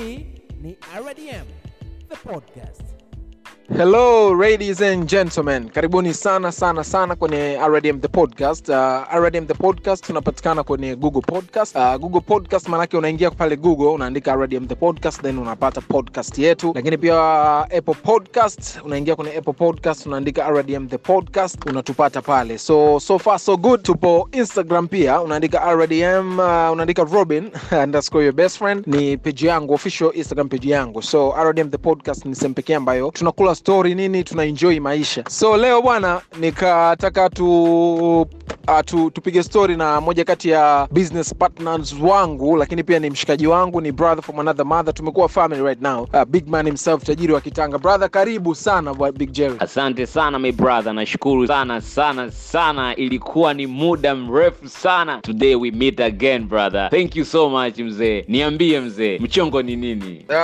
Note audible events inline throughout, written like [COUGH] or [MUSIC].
Hii ni RDM the podcast. Hello ladies and gentlemen, karibuni sana sana sana kwenye RDM the podcast. Uh, RDM the podcast tunapatikana kwenye Google Podcast. Uh, Google Podcast maanake unaingia pale Google unaandika RDM the podcast then unapata podcast yetu, lakini pia uh, Apple Podcast unaingia kwenye Apple Podcast unaandika RDM the podcast unatupata pale. So so far so good. Tupo Instagram pia unaandika RDM uh, unaandika Robin [LAUGHS] underscore your best friend ni page yangu official Instagram page yangu. So RDM the podcast ni sehemu pekee ambayo tunakula story nini tuna enjoy maisha. So leo bwana nikataka tu Uh, tu, tupige story na moja kati ya business partners wangu lakini pia ni mshikaji wangu ni brother from another mother. Tumekuwa family right now. Uh, big man himself tajiri wa kitanga. Brother karibu sana big jerry. Asante sana my brother. Nashukuru sana sana sana. Ilikuwa ni muda mrefu sana. Today we meet again brother. Thank you so much mzee. Niambie mzee mchongo ni nini? Uh,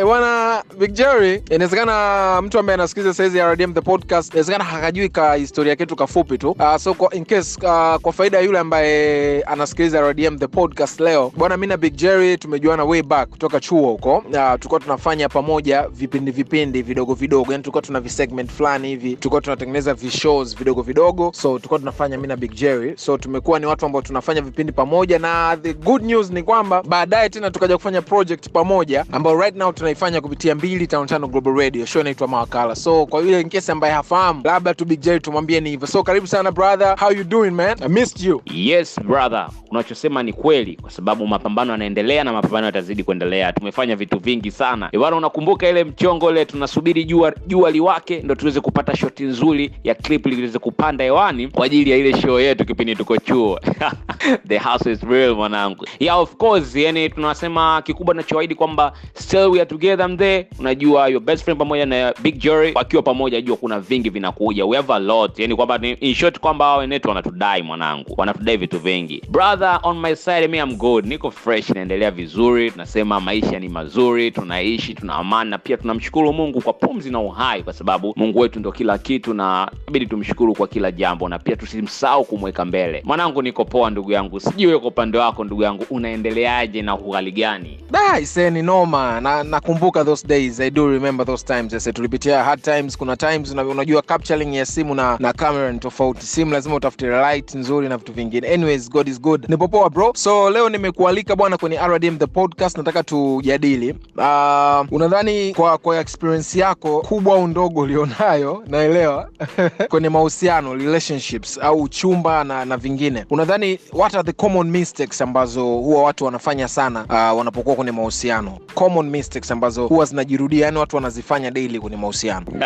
ewana big jerry inawezekana mtu ambaye anasikiliza saizi ya rdm the podcast inawezekana hakajui ka historia ketu kafupi tu. Uh, so kwa, in case uh, kwa faida ya yule ambaye anasikiliza rdm the podcast leo bwana mi na big jerry tumejuana way back kutoka chuo huko. Uh, tulikuwa tunafanya pamoja vipindi vipindi vidogo vidogo yani tulikuwa tuna visegment fulani hivi tulikuwa tunatengeneza vishows vidogo vidogo. So tulikuwa tunafanya mi na big jerry. So tumekuwa ni watu ambao tunafanya vipindi pamoja na the good news ni kwamba baadaye tena tukaja kufanya project pamoja ambayo right now tunaifanya kupitia mbili tano tano global radio. Show inaitwa mawakala so kwa yule nkesi ambaye hafahamu labda tu big jerry tumwambie ni hivyo. So karibu sana brother. How you doing man? I missed you. Yes brother. Unachosema ni kweli kwa sababu mapambano yanaendelea na mapambano yatazidi kuendelea. Tumefanya vitu vingi sana. Bwana unakumbuka ile mchongo ile tunasubiri jua jua liwake ndo tuweze kupata shoti nzuri ya clip liweze kupanda hewani kwa ajili ya ile show yetu kipindi tuko chuo. [LAUGHS] The house is real mwanangu. Yeah of course yani tunasema kikubwa tunachoahidi kwamba still we are together mzee. Unajua your best friend pamoja na big jury wakiwa pamoja jua kuna vingi vinakuja. We have a lot. Yani kwamba in short kwamba hao wenetu wanatudai mwanangu. Wanatudai vitu vingi. Brother on my side me I'm good. Niko fresh naendelea vizuri. Tunasema maisha ni mazuri tunaishi tuna amani na pia tunamshukuru mungu kwa pumzi na uhai kwa sababu mungu wetu ndo kila kitu na inabidi tumshukuru kwa kila jambo na pia tusimsahau kumweka mbele. Mwanangu niko poa ndugu yangu. Sijui wewe kwa upande wako ndugu yangu unaendeleaje na uhali gani? Noma. Na nakumbuka those days. I do remember those times tulipitia hard times kuna times una, unajua capturing ya simu na na camera ni tofauti. Simu lazima utafute light nzuri na vitu vingine. Anyways god is good. Nipo poa bro. So leo nimekualika bwana kwenye rdm the podcast nataka tujadili. Uh, unadhani kwa kwa experience yako kubwa au ndogo ulionayo naelewa [LAUGHS] kwenye mahusiano relationships au chumba na, na vingine unadhani what are the common mistakes ambazo huwa watu wanafanya sana uh, wanapokuwa kwenye mahusiano? Common mistakes ambazo huwa zinajirudia yani watu wanazifanya daily kwenye mahusiano. [LAUGHS]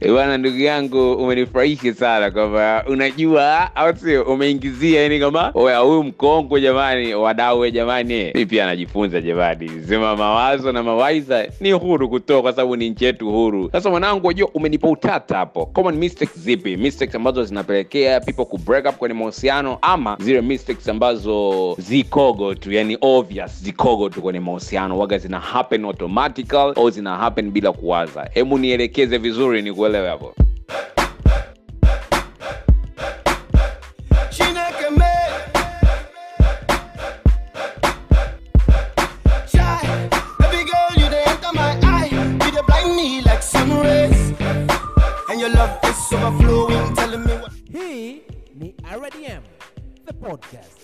Eh, bwana ndugu yangu umenifurahisha sana kwamba unajua au sio? Umeingizia yani kama oya huyu mkongwe jamani wadau jamani. Mi pia anajifunza jamani. Sema mawazo na mawaidha ni huru kutoa kwa sababu ni nchi yetu huru. Sasa mwanangu wajua umenipa utata hapo. Common mistakes zipi? Mistakes ambazo zinapelekea people ku break up kwenye mahusiano ama zile mistakes ambazo zikogo tu yani obvious zikogo tu kwenye mahusiano. Waga zina happen automatical au zina happen bila kuwaza hebu nielekeze vizuri ni kuelewe hapo Chineke me. Shy, baby girl, you dey enter my eye. You dey blind me like sun rays, and your love is overflowing, telling me what. Hii ni RDM the podcast.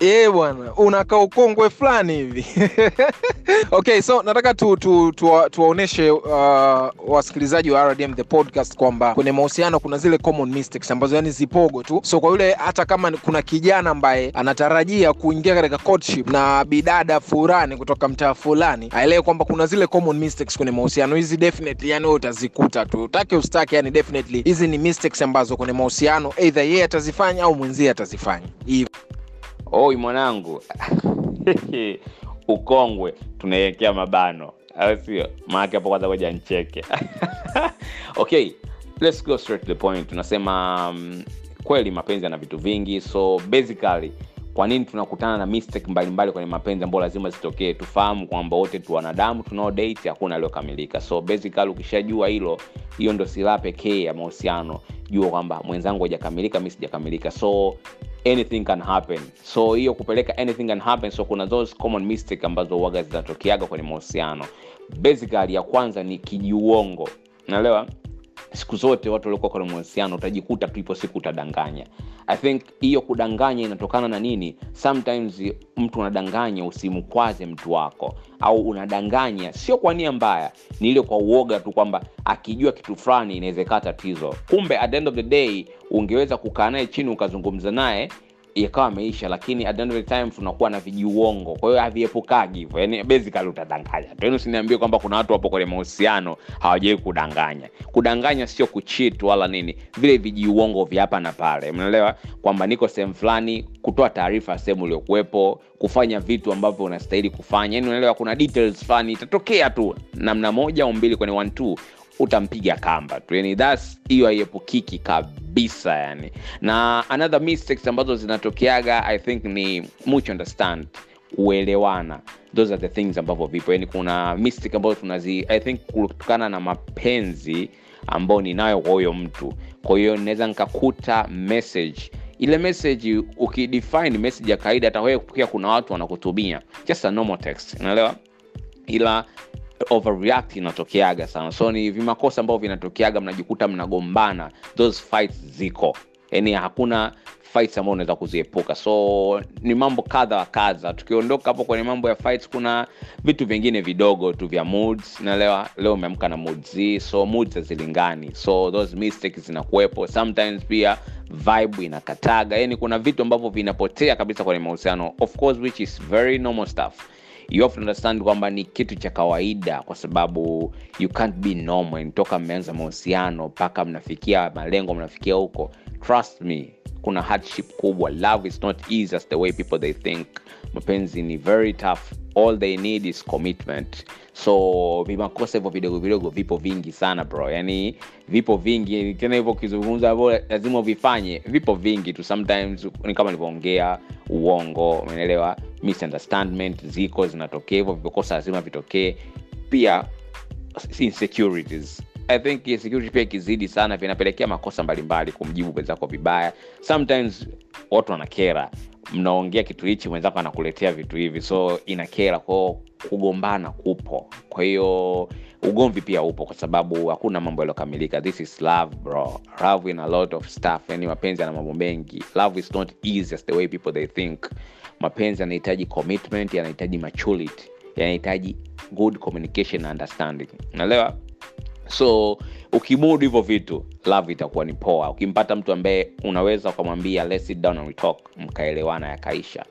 Eh bwana unakaa ukongwe fulani hivi [LAUGHS] [LAUGHS] okay so nataka tu, tu, tu, tuwaonyeshe uh, wasikilizaji wa rdm the podcast kwamba kwenye mahusiano kuna zile common mistakes ambazo yani zipogo tu. So kwa yule hata kama kuna kijana ambaye anatarajia kuingia katika courtship na bidada fulani kutoka mtaa fulani aelewe kwamba kuna zile common mistakes kwenye mahusiano. Hizi definitely yani wewe utazikuta tu. Utake ustake yani definitely hizi ni mistakes ambazo kwenye mahusiano either yeye atazifanya au mwenzie atazifanya. Hivo oi mwanangu [LAUGHS] ukongwe tunaiwekea mabano. Au sio? Maake hapo kwanza ngoja ncheke [LAUGHS] okay let's go straight to the point. Tunasema um, kweli mapenzi yana vitu vingi so basically kwa nini tunakutana na mistake mbalimbali kwenye mapenzi ambao lazima zitokee? Tufahamu kwamba wote tu wanadamu tunao date hakuna aliyokamilika. So basically ukishajua hilo hiyo ndo silaha pekee ya mahusiano. Jua kwamba mwenzangu hajakamilika mi sijakamilika. So anything can happen. So hiyo kupeleka anything can happen so kuna those common mistake ambazo waga zinatokeaga kwenye mahusiano. Basically ya kwanza ni kijiuongo. Naelewa siku zote watu waliokuwa kwenye mahusiano utajikuta tu siku utadanganya. I think hiyo kudanganya inatokana na nini? Sometimes mtu unadanganya usimkwaze mtu wako au unadanganya sio kwa nia mbaya ni ile kwa uoga tu kwamba akijua kitu fulani inawezekana tatizo. Kumbe at the end of the day ungeweza kukaa naye chini ukazungumza naye ikawa ameisha lakini at the end of the time tunakuwa na vijiuongo. Kwa hiyo haviepukagi hivyo. Yani basically utadanganya tu. Yani usiniambie kwamba kuna watu wapo kwenye mahusiano hawajawai kudanganya. Kudanganya sio kuchit wala nini. Vile vijiuongo vya hapa na pale. Mnaelewa kwamba niko sehemu fulani kutoa taarifa sehemu uliokuwepo kufanya vitu ambavyo unastahili kufanya. Yani unaelewa kuna details fulani itatokea tu. Namna moja au mbili kwenye one two utampiga kamba tu. Yani thats hiyo haiepukiki kabisa yani. Na another mistakes ambazo zinatokeaga i think ni much understand kuelewana those are the things ambavyo vipo. Yani kuna mistake ambazo tunazi i think kutokana na mapenzi ambao ninayo kwa huyo mtu. Kwa hiyo naweza nikakuta message. Ile message ukidefine message ya kawaida hata wewe pia kuna watu wanakutumia just a normal text unaelewa? Ila overreact inatokeaga sana. So ni vimakosa ambavyo vinatokeaga mnajikuta mnagombana. Those fights ziko. Yani hakuna fights ambao unaweza kuziepuka. So ni mambo kadha wa kadha. Tukiondoka hapo kwenye mambo ya fights kuna vitu vingine vidogo tu vya moods. Naelewa leo umeamka na moods so moods hazilingani. So those mistakes zinakuwepo. Sometimes pia vibe inakataga. Yani kuna vitu ambavyo vinapotea kabisa kwenye mahusiano. Of course which is very normal stuff you understand kwamba ni kitu cha kawaida kwa sababu you can't be normal. Toka mmeanza mahusiano mpaka mnafikia malengo mnafikia huko trust me kuna hardship kubwa. Love is not easy as the way people they think. Mapenzi ni very tough. All they need is commitment. So vimakosa hivyo vidogo vidogo vipo vingi sana bro. Yani vipo vingi. Tena hivyo ukizungumza hivyo lazima uvifanye. Vipo vingi tu. Sometimes ni kama nilivyoongea uongo umeelewa misunderstandment ziko zinatokea hivyo vikosa lazima vitokee. Pia insecurities. I think insecurity pia ikizidi sana vinapelekea makosa mbalimbali kumjibu mwenzako vibaya. Sometimes watu wanakera. Mnaongea kitu hichi mwenzako anakuletea vitu hivi so inakera. Kwao kugombana kupo. Kwa hiyo ugomvi pia upo kwa sababu hakuna mambo yaliyokamilika. This is love bro. Love in a lot of stuff. Yani mapenzi yana mambo mengi. Love is not easy as the way people they think mapenzi yanahitaji commitment yanahitaji maturity yanahitaji good communication na understanding. Naelewa so ukimudu hivyo vitu love itakuwa ni poa. Ukimpata mtu ambaye unaweza ukamwambia mkaelewana yakaisha.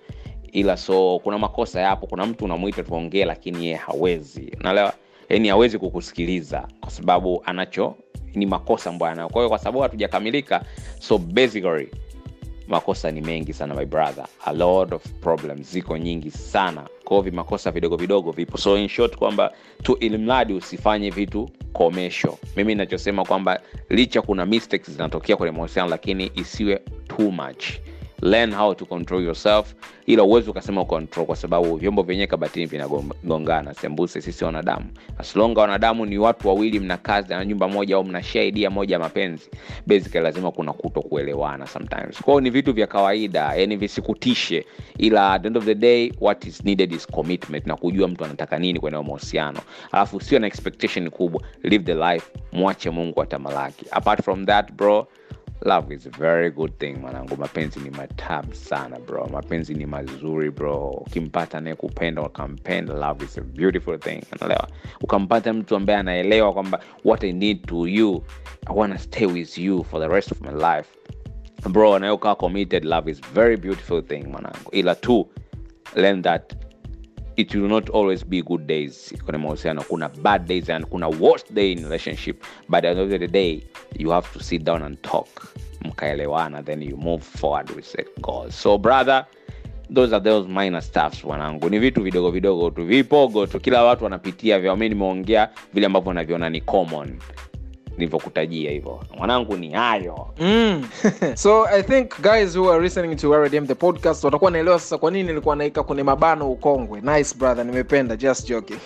Ila so kuna makosa yapo kuna mtu unamwita tuongee lakini yeye hawezi. Naelewa yani hawezi kukusikiliza kwa sababu anacho ni makosa ambayo anayo. Kwahiyo kwa sababu hatujakamilika so basically makosa ni mengi sana my brother. A lot of problems ziko nyingi sana. Kwao vimakosa vidogo vidogo vipo. So in short kwamba tu ilimradi usifanye vitu komesho mimi nachosema kwamba licha kuna mistakes zinatokea kwenye mahusiano lakini isiwe too much learn how to control yourself. Ila uwezi ukasema control kwa sababu vyombo vyenyewe kabatini vinagongana. Sembuse sisi wanadamu. Asilonga wanadamu ni watu wawili mna kazi na nyumba moja au mna share moja mapenzi basically lazima kuna kuto kuelewana sometimes kwao ni vitu vya kawaida yani visikutishe. Ila at the end of the day what is needed is commitment na kujua mtu anataka nini kwenye mahusiano. Alafu sio na expectation kubwa. Live the life mwache mungu atamalaki apart from that bro love is a very good thing mwanangu. Mapenzi ni matamu sana bro. Mapenzi ni mazuri bro. Ukimpata naye kupenda ukampenda love is a beautiful thing. Unaelewa? Ukampata mtu ambaye anaelewa kwamba what i need to you i wanna stay with you for the rest of my life. Bro naye ukawa committed love is very beautiful thing mwanangu. Ila tu learn that it will not always be good days. Kwenye mahusiano kuna bad days and kuna worst day in relationship. But at the the day you have to sit down and talk. Mkaelewana then you move forward with set goals so brother those are those minor stuffs wanangu. Ni vitu vidogo vidogo tu vipogo tu. Kila watu wanapitia vyao mi nimeongea vile ambavyo naviona ni common nilivyokutajia hivyo. Mwanangu ni hayo. Mm. [LAUGHS] so i think guys who are listening to RDM the podcast watakuwa naelewa sasa kwa nini nilikuwa naika kwenye mabano ukongwe. Nice brother nimependa. Just joking.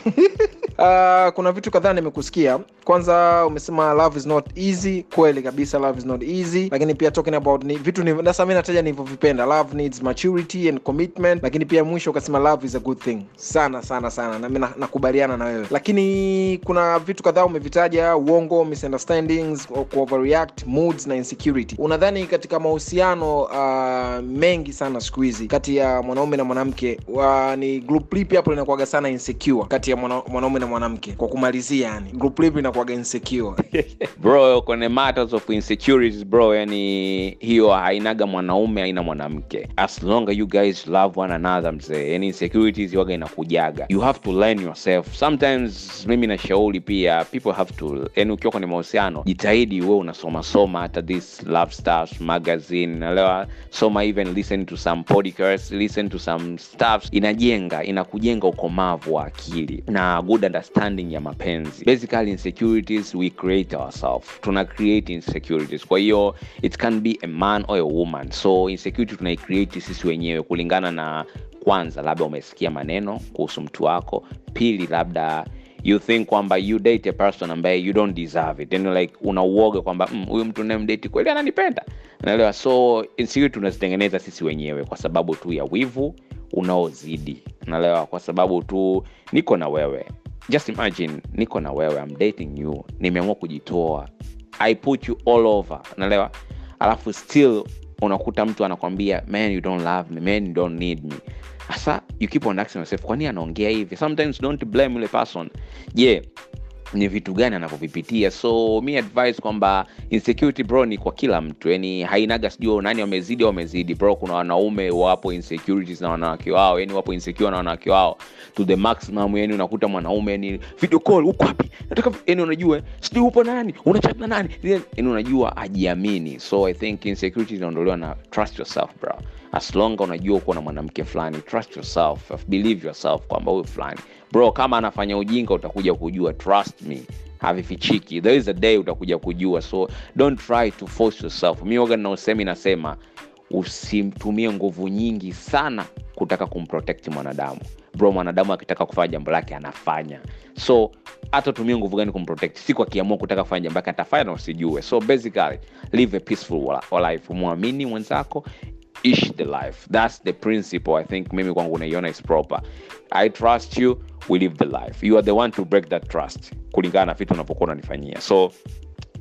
Uh, [LAUGHS] kuna vitu kadhaa nimekusikia. Kwanza umesema love is not easy. Kweli kabisa love is not easy. Lakini pia talking about ni vitu ni, sasa mi nataja nilivyovipenda. Love needs maturity and commitment. Lakini pia mwisho ukasema love is a good thing. Sana sana sana. Nami na- nakubaliana na wewe. Lakini kuna vitu kadhaa umevitaja. Uongo misunderstandings overreact moods na insecurity. Unadhani katika mahusiano uh, mengi sana siku hizi kati ya mwanaume na mwanamke uh, ni group lipi hapo linakuaga sana insecure kati ya mwana- mwanaume na mwanamke? Kwa kumalizia yani group lipi inakuaga insecure? [LAUGHS] Bro kwenye matters of insecurities bro yani hiyo hainaga mwanaume haina mwanamke. As long as you guys love one another mzee yani insecurities waga inakujaga. You have to learn yourself. Sometimes mimi nashauri pia people have to yani ukiwa kwenye mahusiano. Jitahidi uwe unasoma soma hata this love stuff magazine naelewa soma even listen to some podcast, listen to some stuff. Inajenga inakujenga ukomavu wa akili na good understanding ya mapenzi. Basically insecurities we create ourselves. Tuna create insecurities. Kwa hiyo it can be a man or a woman. So insecurity tunaicreate sisi wenyewe kulingana na kwanza labda umesikia maneno kuhusu mtu wako. Pili labda you think kwamba you date a person ambaye you don't deserve it. Yani like unauoga kwamba "Mm, huyu mtu nayemdate kweli ananipenda. Naelewa so insecurity tunazitengeneza sisi wenyewe kwa sababu tu ya wivu unaozidi. Naelewa kwa sababu tu niko na wewe. Just imagine niko na wewe I'm dating you. Nimeamua kujitoa. I put you all over. Naelewa alafu still unakuta mtu anakwambia man you don't love me. Man you don't need me hasa you keep on asking yourself kwani anaongea hivi? Sometimes don't blame yule person. Je ni vitu gani anavyovipitia. So mi advice kwamba insecurity bro ni kwa kila mtu. Yani hainaga sijui nani wamezidi wamezidi bro kuna wanaume wapo insecurities na wanawake wao. Yani wapo insecure na wanawake wao. To the maximum yani unakuta mwanaume yani video call uko wapi? Nataka yani unajua sijui upo nani? Unachat na nani? Yani unajua ajiamini so i think insecurity inaondolewa na trust yourself bro. As long unajua uko na mwanamke fulani trust yourself. Believe yourself kwamba huyu fulani bro kama anafanya ujinga utakuja kujua. Trust me. Havifichiki. There is a day utakuja kujua. So don't try to force yourself. Mi waga na nasema usimtumie nguvu nyingi sana kutaka kumprotect mwanadamu. Bro mwanadamu akitaka kufanya jambo lake anafanya. So hata utumie nguvu gani kumprotect? Siku akiamua kutaka kufanya jambo lake atafanya na usijue. So basically live a peaceful life. Mwamini mwenzako ishi the life. Thats the principle i think mimi kwangu naiona is proper. I trust you we live the life. You are the one to break that trust kulingana na vitu so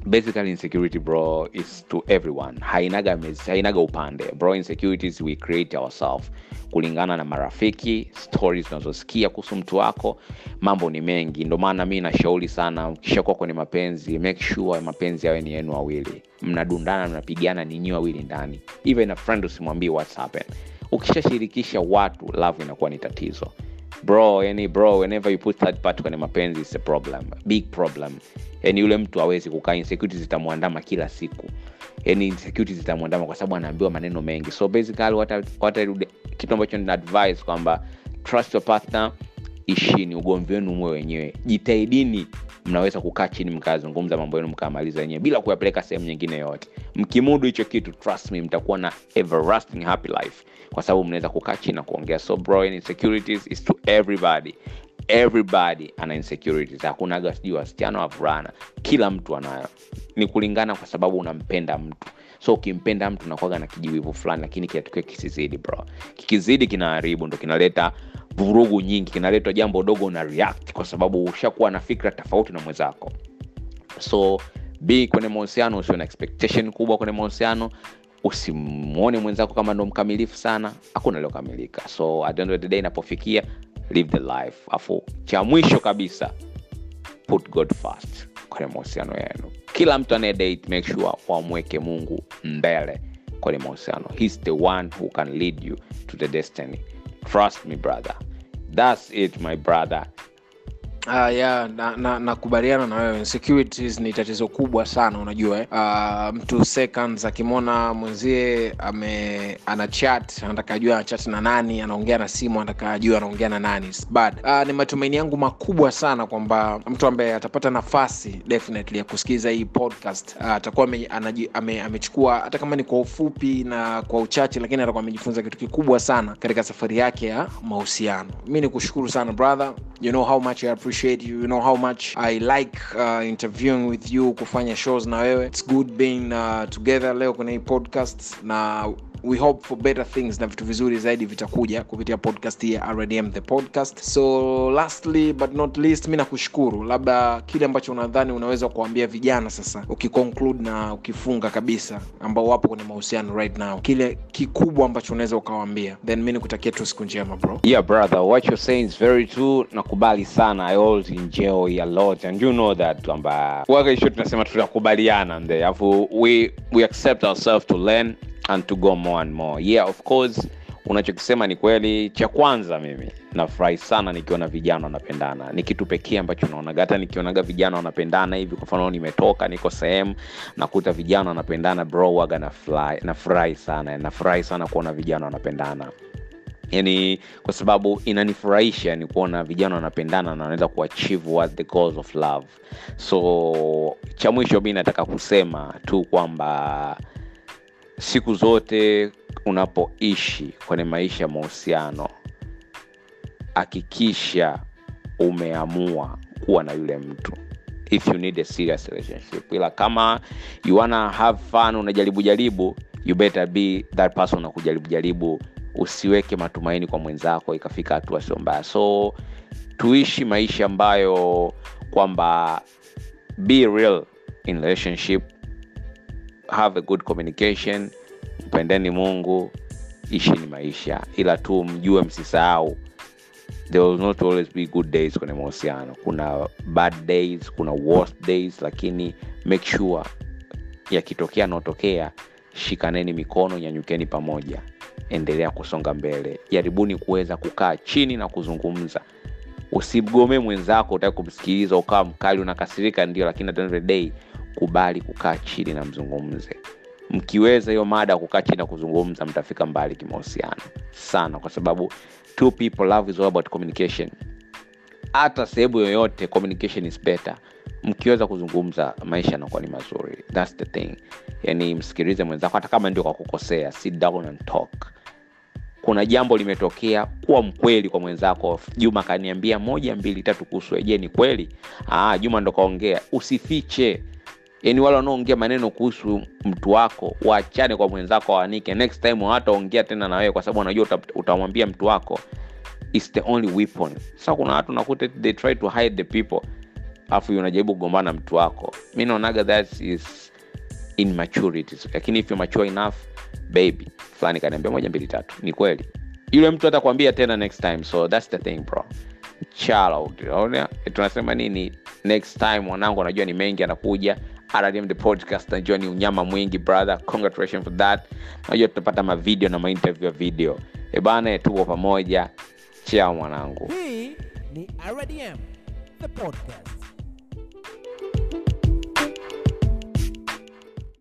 basically insecurity bro is to everyone. Hainaga, hainaga upande. Bro insecurities we create ourselves. Kulingana na marafiki stories unazosikia kuhusu mtu wako mambo ni mengi. Ndio maana mi nashauri sana ukishakuwa kwenye mapenzi make sure mapenzi yawe ni yenu wawili. Mnadundana mnapigana ninyi wawili ndani. Even a friend usimwambie what's happen ukishashirikisha watu love inakuwa ni tatizo. Bro yani bro whenever you put third part kwenye mapenzi is a problem. Big problem yani yule mtu awezi kukaa insecurity zitamwandama kila siku. Yani insecurity zitamwandama kwa sababu anaambiwa maneno mengi. So basically what I, what I, kitu ambacho nina advise kwamba trust your partner ishini ugomvi wenu mwe wenyewe. Jitahidini mnaweza kukaa chini mkazungumza mambo yenu mkamaliza wenyewe bila kuyapeleka sehemu nyingine yoyote. Mkimudu hicho kitu trust me mtakuwa na everlasting happy life. Kwa sababu mnaweza kukaa chini na kuongea. So bro insecurities is to everybody everybody ana insecurities. Hakunaga sijui wasichana wavulana kila mtu anayo. Ni kulingana kwa sababu unampenda mtu. So ukimpenda mtu nakwaga na kijiwivu fulani lakini kinatakiwa kisizidi bro. Kikizidi kinaharibu ndo kinaleta vurugu nyingi kinaletwa jambo dogo una react kwa sababu ushakuwa na fikra tofauti na mwenzako. So b kwenye mahusiano usio na expectation kubwa kwenye mahusiano. Usimwone mwenzako kama ndo mkamilifu sana. Hakuna liokamilika so at the end of the day inapofikia live the life. Afu cha mwisho kabisa put god first kwenye mahusiano yenu. Kila mtu anayedate make sure wamweke mungu mbele kwenye mahusiano. He's the one who can lead you to the destiny. Trust me brother. That's it my brother Uh, ya nakubaliana na, na wewe. Insecurities ni tatizo kubwa sana unajua eh? uh, mtu seconds akimwona mwenzie ame ana chat anataka ajua ana na nani anaongea na simu anataka ajua anaongea na nani. Bad. Uh, ni matumaini yangu makubwa sana kwamba mtu ambaye atapata nafasi definitely ya kusikiliza hii podcast uh, atakuwa ame, amechukua hata kama ni kwa ufupi na kwa uchache lakini atakuwa amejifunza kitu kikubwa sana katika safari yake ya mahusiano. Mi ni kushukuru sana brother you know how much i appreciate you. You know how much i like uh, interviewing with you kufanya shows na wewe. Its good being uh, together leo kwenye hii podcast na we hope for better things na vitu vizuri zaidi vitakuja kupitia podcast ya rdm the podcast. So lastly but not least mi nakushukuru. Labda kile ambacho unadhani unaweza kuambia vijana sasa ukiconclude na ukifunga kabisa ambao wapo kwenye mahusiano right now. Kile kikubwa ambacho unaweza ukawaambia. Then mi nikutakia tu siku njema bro. Yeah brother what you're saying is very true. Nakubali sana. I always enjoy a lot. And you know that kwamba wakaisho tunasema tunakubaliana mde alafu we, we accept ourselves to learn and to go more and more. Yeah of course unachokisema ni kweli cha kwanza mimi nafurahi sana nikiona vijana wanapendana. Ni kitu pekee ambacho naonaga. Hata nikionaga vijana wanapendana hivi kwa mfano nimetoka niko sehemu nakuta vijana wanapendana bro waga nafurahi sana nafurahi sana kuona vijana wanapendana. Yani kwa sababu inanifurahisha ni kuona vijana wanapendana na wanaweza kuachieve what the goals of love. So cha mwisho mi nataka kusema tu kwamba siku zote unapoishi kwenye maisha ya mahusiano hakikisha umeamua kuwa na yule mtu. If you need a serious relationship. Ila kama you wanna have fun unajaribu jaribu you better be that person na kujaribu jaribu. Usiweke matumaini kwa mwenzako ikafika hatua sio mbaya. So tuishi maisha ambayo kwamba be real in relationship have a good communication mpendeni mungu ishi ni maisha. Ila tu mjue msisahau there will not always be good days kwenye mahusiano. Kuna bad days kuna worst days lakini make sure yakitokea anaotokea shikaneni mikono nyanyukeni pamoja. Endelea kusonga mbele. Jaribuni kuweza kukaa chini na kuzungumza. Usimgomee mwenzako utaki kumsikiliza ukawa mkali unakasirika ndio lakini at the end of the day kubali kukaa chini na mzungumze. Mkiweza hiyo mada kukaa chini na kuzungumza mtafika mbali kimahusiano sana kwa sababu two people love is all about communication. Hata sehemu yoyote communication is better. Mkiweza kuzungumza maisha yanakuwa ni mazuri. Thats the thing. Yani msikilize mwenzako hata kama ndio kwa down and talk. Kuna jambo limetokea kuwa mkweli kwa mwenzako. Juma kaniambia moja mbili tatu kuhusu je ni kweli? Aa, juma ndo kaongea. Usifiche yani wale wanaoongea maneno kuhusu mtu wako waachane kwa mwenzako waanike next time hawataongea tena na wewe kwa sababu wanajua utamwambia mtu wako is the only weapon. Sasa kuna watu nakuta they try to hide the people alafu unajaribu kugombana mtu wako. Mi naonaga that is immaturity. Lakini if you mature enough baby fulani kaniambia moja mbili tatu. Ni kweli. Yule mtu atakwambia tena next time. So that's the thing bro. Chala tunasema nini? Next time mwanangu anajua ni mengi anakuja RDM the podcast najua ni unyama mwingi brother. Congratulations for that. Najua tutapata mavideo na mainterview ya video. Ebana tuko pamoja. Chao mwanangu. Hii ni RDM, the podcast.